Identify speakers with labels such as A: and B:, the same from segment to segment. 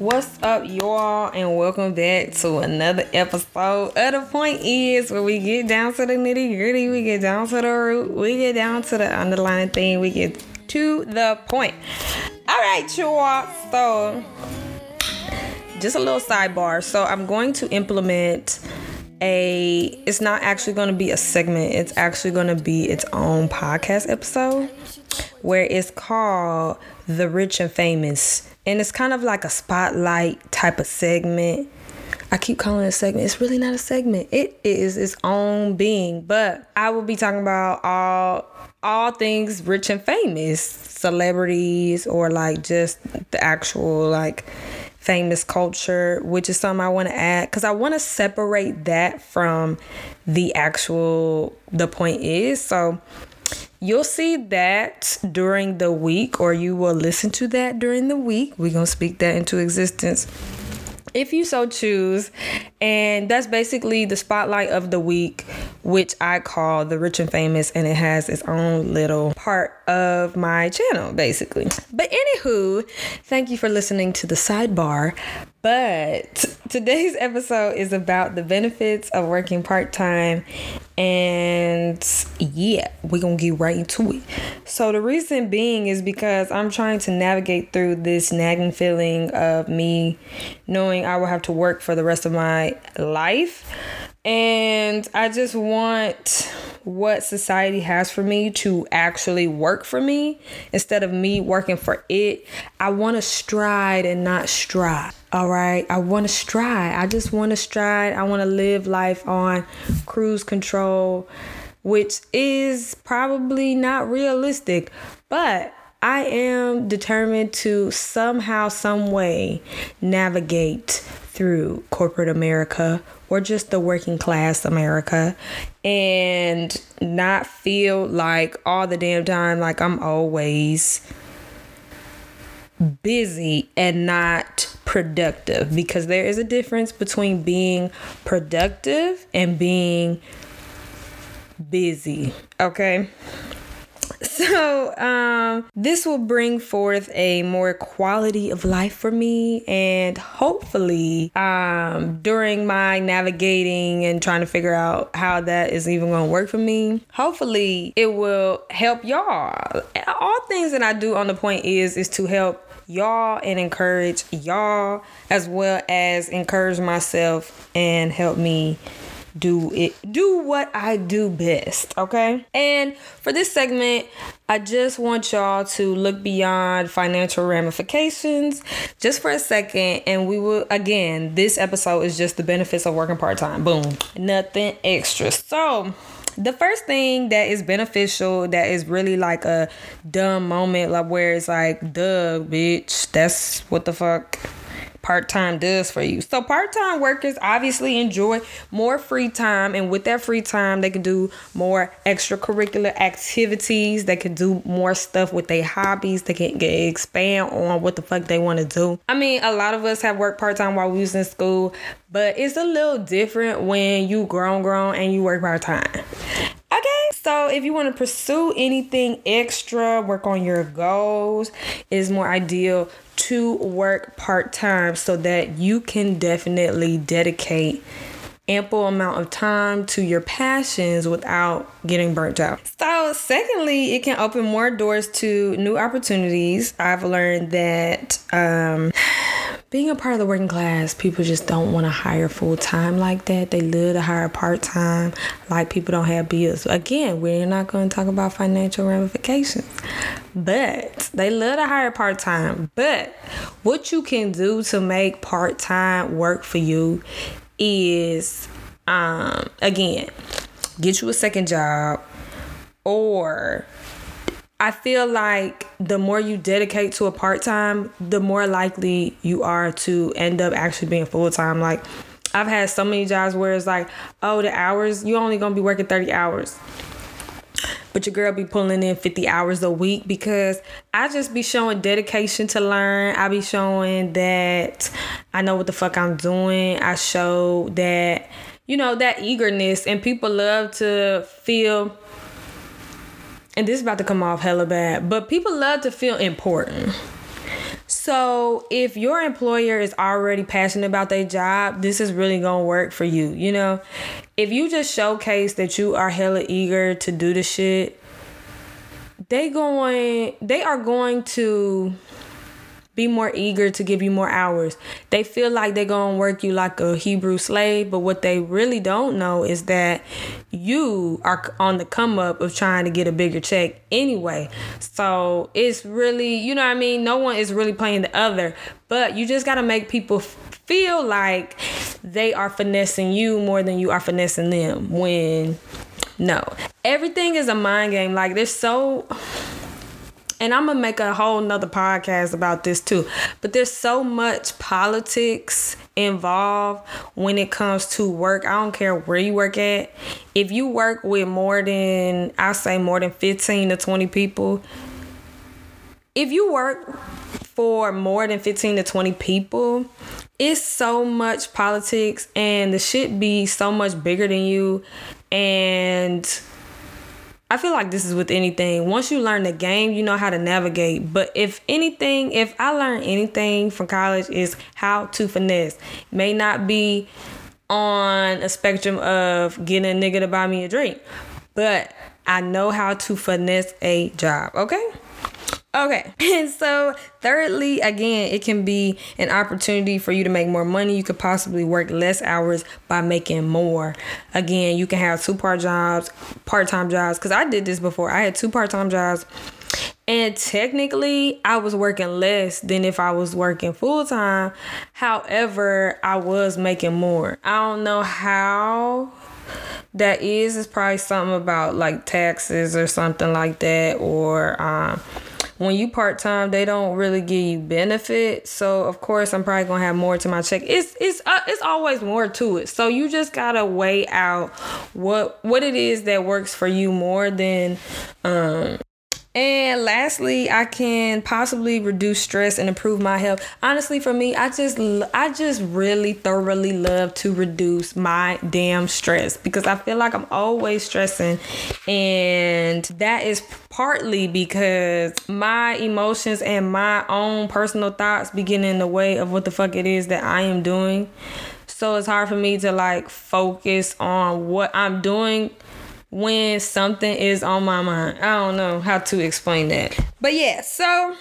A: What's up, y'all, and welcome back to another episode of The Point Is, where we get down to the nitty gritty, we get down to the root, we get down to the underlying thing, we get to the point. All right, y'all. So, just a little sidebar. So, I'm going to implement a. It's not actually going to be a segment. It's actually going to be its own podcast episode, where it's called "The Rich and Famous." and it's kind of like a spotlight type of segment. I keep calling it a segment. It's really not a segment. It is its own being. But I will be talking about all all things rich and famous, celebrities or like just the actual like famous culture, which is something I want to add because I want to separate that from the actual the point is. So You'll see that during the week, or you will listen to that during the week. We're going to speak that into existence if you so choose. And that's basically the spotlight of the week, which I call the rich and famous, and it has its own little part of my channel, basically. But anywho, thank you for listening to the sidebar. But today's episode is about the benefits of working part time. And yeah, we're going to get right into it. So, the reason being is because I'm trying to navigate through this nagging feeling of me knowing I will have to work for the rest of my life. And I just want what society has for me to actually work for me instead of me working for it. I want to stride and not strive. All right. I want to stride. I just want to stride. I want to live life on cruise control, which is probably not realistic, but I am determined to somehow, some way navigate through corporate America or just the working class America and not feel like all the damn time like I'm always busy and not productive because there is a difference between being productive and being busy. Okay. So, um, this will bring forth a more quality of life for me, and hopefully, um, during my navigating and trying to figure out how that is even going to work for me, hopefully, it will help y'all. All things that I do on the point is is to help y'all and encourage y'all as well as encourage myself and help me do it do what I do best, okay? And for this segment, I just want y'all to look beyond financial ramifications just for a second and we will again, this episode is just the benefits of working part-time. Boom. Nothing extra. So, the first thing that is beneficial that is really like a dumb moment like where it's like duh bitch that's what the fuck part time does for you. So, part time workers obviously enjoy more free time, and with that free time, they can do more extracurricular activities. They can do more stuff with their hobbies. They can get, expand on what the fuck they want to do. I mean, a lot of us have worked part time while we was in school, but it's a little different when you grown, grown, and you work part time. Okay, so if you want to pursue anything extra, work on your goals, it is more ideal to work part time so that you can definitely dedicate ample amount of time to your passions without getting burnt out. So, secondly, it can open more doors to new opportunities. I've learned that um, being a part of the working class, people just don't want to hire full time like that. They love to hire part time, like people don't have bills. Again, we're not going to talk about financial ramifications, but they love to hire part time. But what you can do to make part time work for you is, um, again, get you a second job or I feel like the more you dedicate to a part time, the more likely you are to end up actually being full time. Like, I've had so many jobs where it's like, oh, the hours, you only gonna be working 30 hours. But your girl be pulling in 50 hours a week because I just be showing dedication to learn. I be showing that I know what the fuck I'm doing. I show that, you know, that eagerness. And people love to feel and this is about to come off hella bad, but people love to feel important. So if your employer is already passionate about their job, this is really gonna work for you. You know, if you just showcase that you are hella eager to do the shit, they going they are going to be more eager to give you more hours. They feel like they're going to work you like a Hebrew slave, but what they really don't know is that you are on the come up of trying to get a bigger check anyway. So it's really, you know what I mean? No one is really playing the other, but you just got to make people feel like they are finessing you more than you are finessing them when no. Everything is a mind game. Like there's so and I'm gonna make a whole nother podcast about this too. But there's so much politics involved when it comes to work. I don't care where you work at. If you work with more than I say more than 15 to 20 people, if you work for more than 15 to 20 people, it's so much politics and the shit be so much bigger than you and I feel like this is with anything. Once you learn the game, you know how to navigate. But if anything, if I learned anything from college is how to finesse. May not be on a spectrum of getting a nigga to buy me a drink, but I know how to finesse a job, okay? Okay. And so, thirdly, again, it can be an opportunity for you to make more money. You could possibly work less hours by making more. Again, you can have two part jobs, part time jobs. Because I did this before. I had two part time jobs. And technically, I was working less than if I was working full time. However, I was making more. I don't know how that is. It's probably something about like taxes or something like that, or um, when you part time, they don't really give you benefits. So of course, I'm probably gonna have more to my check. It's it's uh, it's always more to it. So you just gotta weigh out what what it is that works for you more than um and lastly, I can possibly reduce stress and improve my health. Honestly, for me, I just I just really thoroughly love to reduce my damn stress because I feel like I'm always stressing and that is partly because my emotions and my own personal thoughts begin in the way of what the fuck it is that I am doing. So it's hard for me to like focus on what I'm doing when something is on my mind. I don't know how to explain that. But yeah, so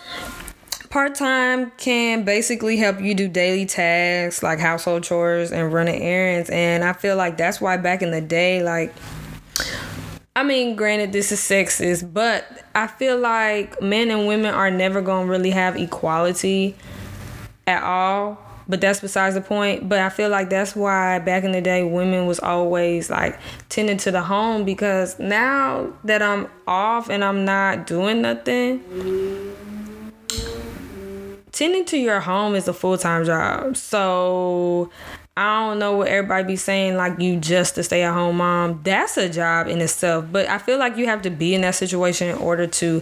A: part time can basically help you do daily tasks like household chores and running errands. And I feel like that's why back in the day, like, I mean, granted, this is sexist, but I feel like men and women are never to really have equality at all but that's besides the point. But I feel like that's why back in the day, women was always like tending to the home because now that I'm off and I'm not doing nothing, tending to your home is a full time job. So I don't know what everybody be saying, like you just a stay at home mom. That's a job in itself. But I feel like you have to be in that situation in order to,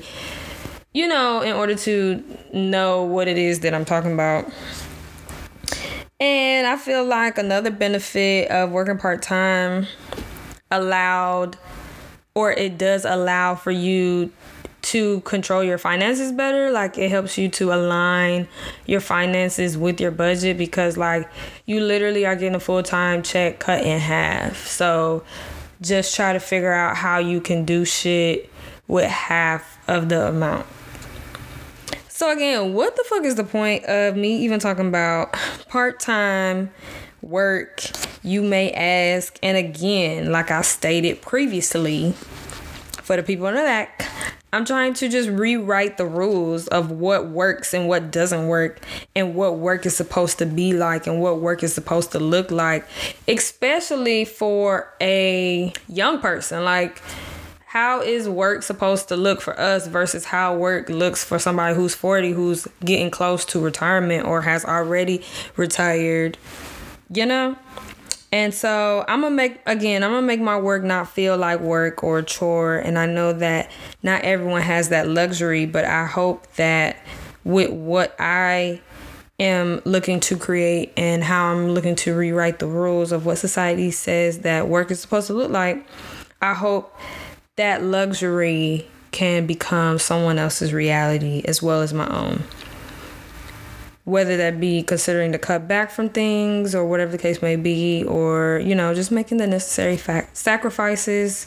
A: you know, in order to know what it is that I'm talking about. And I feel like another benefit of working part time allowed or it does allow for you to control your finances better like it helps you to align your finances with your budget because like you literally are getting a full-time check cut in half. So just try to figure out how you can do shit with half of the amount so again, what the fuck is the point of me even talking about part-time work? You may ask. And again, like I stated previously, for the people in the back, I'm trying to just rewrite the rules of what works and what doesn't work and what work is supposed to be like and what work is supposed to look like, especially for a young person. Like, how is work supposed to look for us versus how work looks for somebody who's 40 who's getting close to retirement or has already retired you know? And so i'm gonna make again i'm gonna make my work not feel like work or a chore and i know that not everyone has that luxury but i hope that with what i am looking to create and how i'm looking to rewrite the rules of what society says that work is supposed to look like i hope that luxury can become someone else's reality as well as my own. whether that be considering to cut back from things or whatever the case may be, or, you know, just making the necessary fact- sacrifices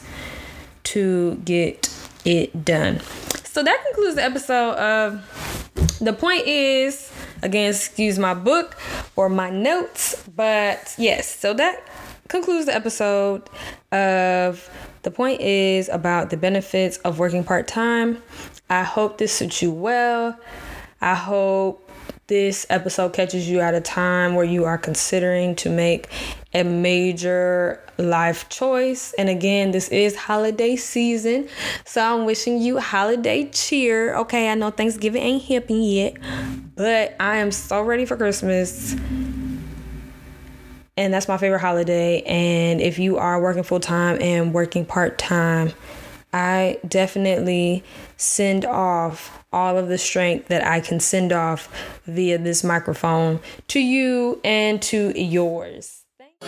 A: to get it done. So that concludes the episode of The Point Is. Again, excuse my book or my notes, but yes, so that concludes the episode of The Point Is about the benefits of working part time. I hope this suits you well. I hope this episode catches you at a time where you are considering to make a major life choice. And again, this is holiday season. So I'm wishing you holiday cheer. Okay, I know Thanksgiving ain't hipping yet, but I am so ready for Christmas. And that's my favorite holiday. And if you are working full time and working part time, I definitely send off all of the strength that I can send off via this microphone to you and to yours. We got